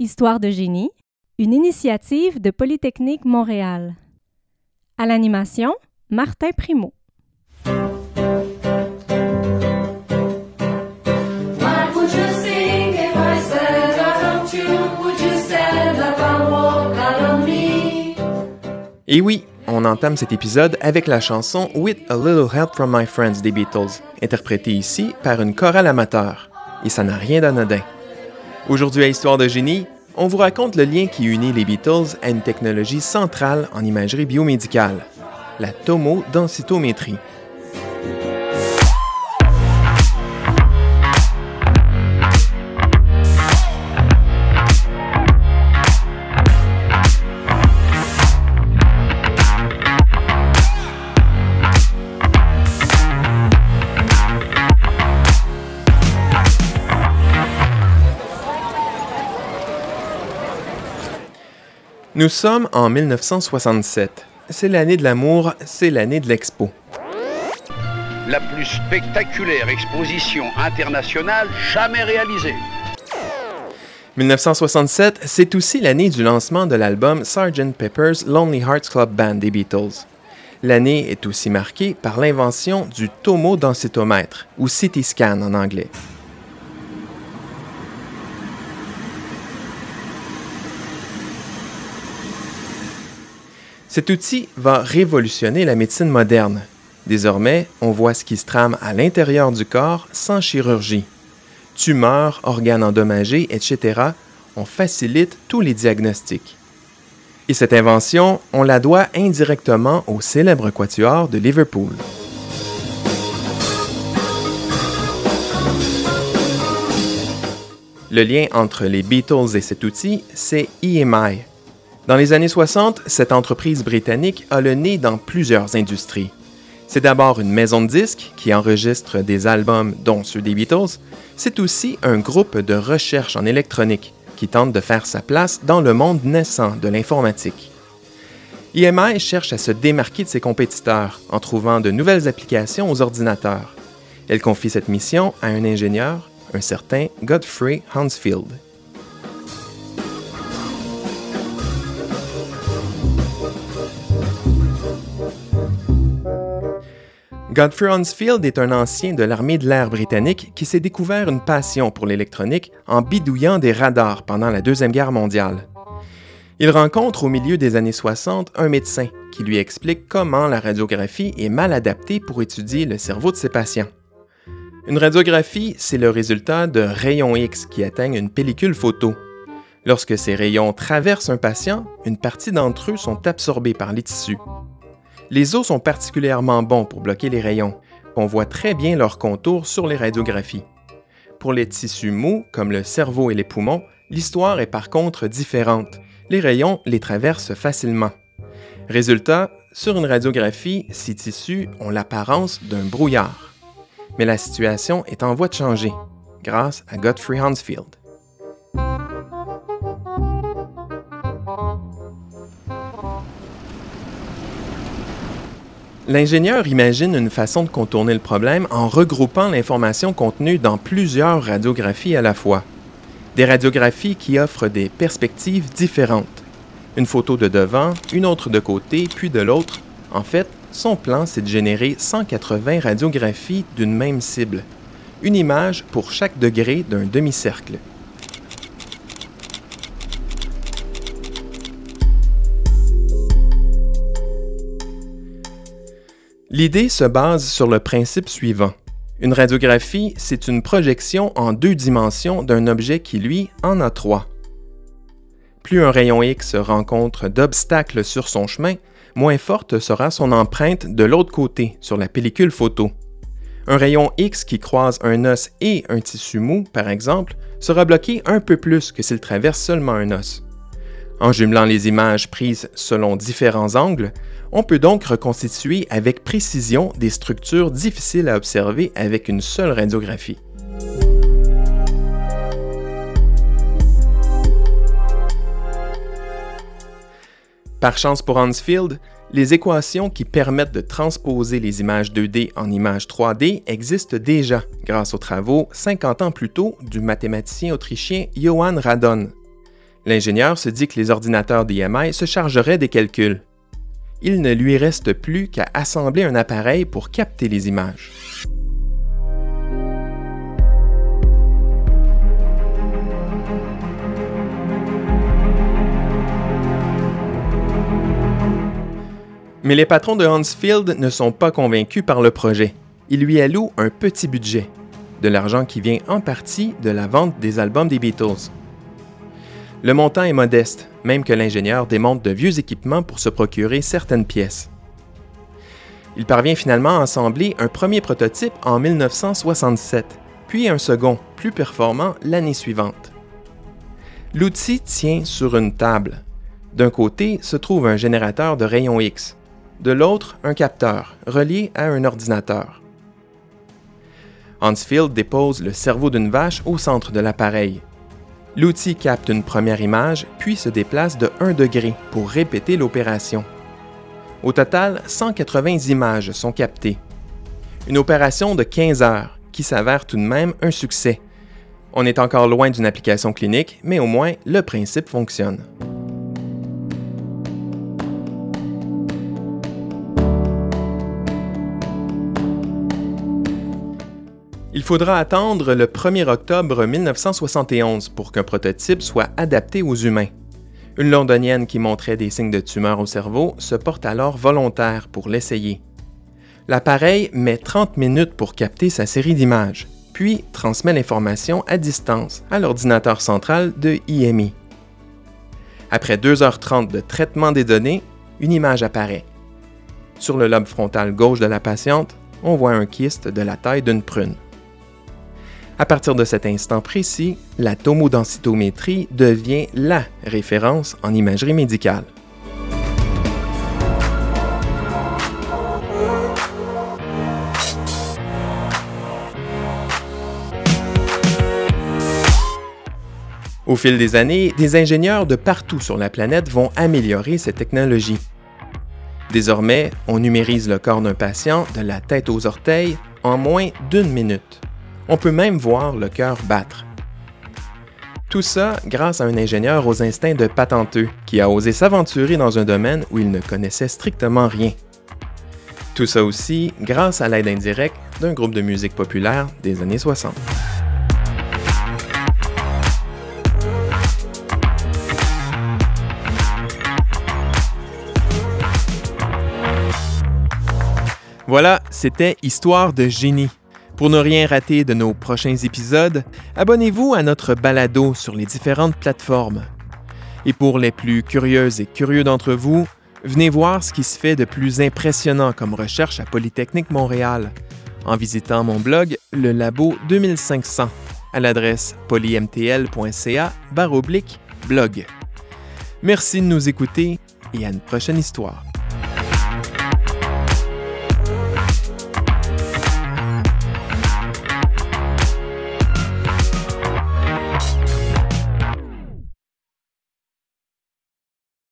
Histoire de génie, une initiative de Polytechnique Montréal. À l'animation, Martin Primo. Et oui, on entame cet épisode avec la chanson With a Little Help from My Friends des Beatles, interprétée ici par une chorale amateur. Et ça n'a rien d'anodin. Aujourd'hui à Histoire de génie, on vous raconte le lien qui unit les Beatles à une technologie centrale en imagerie biomédicale, la tomodensitométrie. Nous sommes en 1967. C'est l'année de l'amour, c'est l'année de l'expo. la plus spectaculaire exposition internationale jamais réalisée. 1967, c'est aussi l'année du lancement de l'album Sgt. Pepper's Lonely Hearts Club Band des Beatles. L'année est aussi marquée par l'invention du tomodensitométre, ou CT scan en anglais. Cet outil va révolutionner la médecine moderne. Désormais, on voit ce qui se trame à l'intérieur du corps sans chirurgie. Tumeurs, organes endommagés, etc. On facilite tous les diagnostics. Et cette invention, on la doit indirectement au célèbre quatuor de Liverpool. Le lien entre les Beatles et cet outil, c'est EMI. Dans les années 60, cette entreprise britannique a le nez dans plusieurs industries. C'est d'abord une maison de disques qui enregistre des albums dont ceux des Beatles. C'est aussi un groupe de recherche en électronique qui tente de faire sa place dans le monde naissant de l'informatique. EMI cherche à se démarquer de ses compétiteurs en trouvant de nouvelles applications aux ordinateurs. Elle confie cette mission à un ingénieur, un certain Godfrey Hansfield. Godfrey Hansfield est un ancien de l'armée de l'air britannique qui s'est découvert une passion pour l'électronique en bidouillant des radars pendant la Deuxième Guerre mondiale. Il rencontre au milieu des années 60 un médecin qui lui explique comment la radiographie est mal adaptée pour étudier le cerveau de ses patients. Une radiographie, c'est le résultat de rayons X qui atteignent une pellicule photo. Lorsque ces rayons traversent un patient, une partie d'entre eux sont absorbés par les tissus. Les os sont particulièrement bons pour bloquer les rayons. On voit très bien leurs contours sur les radiographies. Pour les tissus mous, comme le cerveau et les poumons, l'histoire est par contre différente. Les rayons les traversent facilement. Résultat, sur une radiographie, ces tissus ont l'apparence d'un brouillard. Mais la situation est en voie de changer, grâce à Godfrey Hansfield. L'ingénieur imagine une façon de contourner le problème en regroupant l'information contenue dans plusieurs radiographies à la fois. Des radiographies qui offrent des perspectives différentes. Une photo de devant, une autre de côté, puis de l'autre. En fait, son plan, c'est de générer 180 radiographies d'une même cible. Une image pour chaque degré d'un demi-cercle. L'idée se base sur le principe suivant. Une radiographie, c'est une projection en deux dimensions d'un objet qui, lui, en a trois. Plus un rayon X rencontre d'obstacles sur son chemin, moins forte sera son empreinte de l'autre côté, sur la pellicule photo. Un rayon X qui croise un os et un tissu mou, par exemple, sera bloqué un peu plus que s'il traverse seulement un os. En jumelant les images prises selon différents angles, on peut donc reconstituer avec précision des structures difficiles à observer avec une seule radiographie. Par chance pour Hansfield, les équations qui permettent de transposer les images 2D en images 3D existent déjà grâce aux travaux 50 ans plus tôt du mathématicien autrichien Johann Radon. L'ingénieur se dit que les ordinateurs d'IMI se chargeraient des calculs. Il ne lui reste plus qu'à assembler un appareil pour capter les images. Mais les patrons de Hansfield ne sont pas convaincus par le projet. Ils lui allouent un petit budget, de l'argent qui vient en partie de la vente des albums des Beatles. Le montant est modeste, même que l'ingénieur démonte de vieux équipements pour se procurer certaines pièces. Il parvient finalement à assembler un premier prototype en 1967, puis un second, plus performant, l'année suivante. L'outil tient sur une table. D'un côté se trouve un générateur de rayons X, de l'autre un capteur relié à un ordinateur. Hansfield dépose le cerveau d'une vache au centre de l'appareil. L'outil capte une première image, puis se déplace de 1 degré pour répéter l'opération. Au total, 180 images sont captées. Une opération de 15 heures qui s'avère tout de même un succès. On est encore loin d'une application clinique, mais au moins le principe fonctionne. Il faudra attendre le 1er octobre 1971 pour qu'un prototype soit adapté aux humains. Une londonienne qui montrait des signes de tumeur au cerveau se porte alors volontaire pour l'essayer. L'appareil met 30 minutes pour capter sa série d'images, puis transmet l'information à distance à l'ordinateur central de IMI. Après 2h30 de traitement des données, une image apparaît. Sur le lobe frontal gauche de la patiente, on voit un kyste de la taille d'une prune. À partir de cet instant précis, la tomodensitométrie devient la référence en imagerie médicale. Au fil des années, des ingénieurs de partout sur la planète vont améliorer cette technologie. Désormais, on numérise le corps d'un patient de la tête aux orteils en moins d'une minute. On peut même voir le cœur battre. Tout ça grâce à un ingénieur aux instincts de patenteux qui a osé s'aventurer dans un domaine où il ne connaissait strictement rien. Tout ça aussi grâce à l'aide indirecte d'un groupe de musique populaire des années 60. Voilà, c'était Histoire de génie. Pour ne rien rater de nos prochains épisodes, abonnez-vous à notre balado sur les différentes plateformes. Et pour les plus curieuses et curieux d'entre vous, venez voir ce qui se fait de plus impressionnant comme recherche à Polytechnique Montréal en visitant mon blog Le Labo 2500 à l'adresse polymtl.ca blog. Merci de nous écouter et à une prochaine histoire.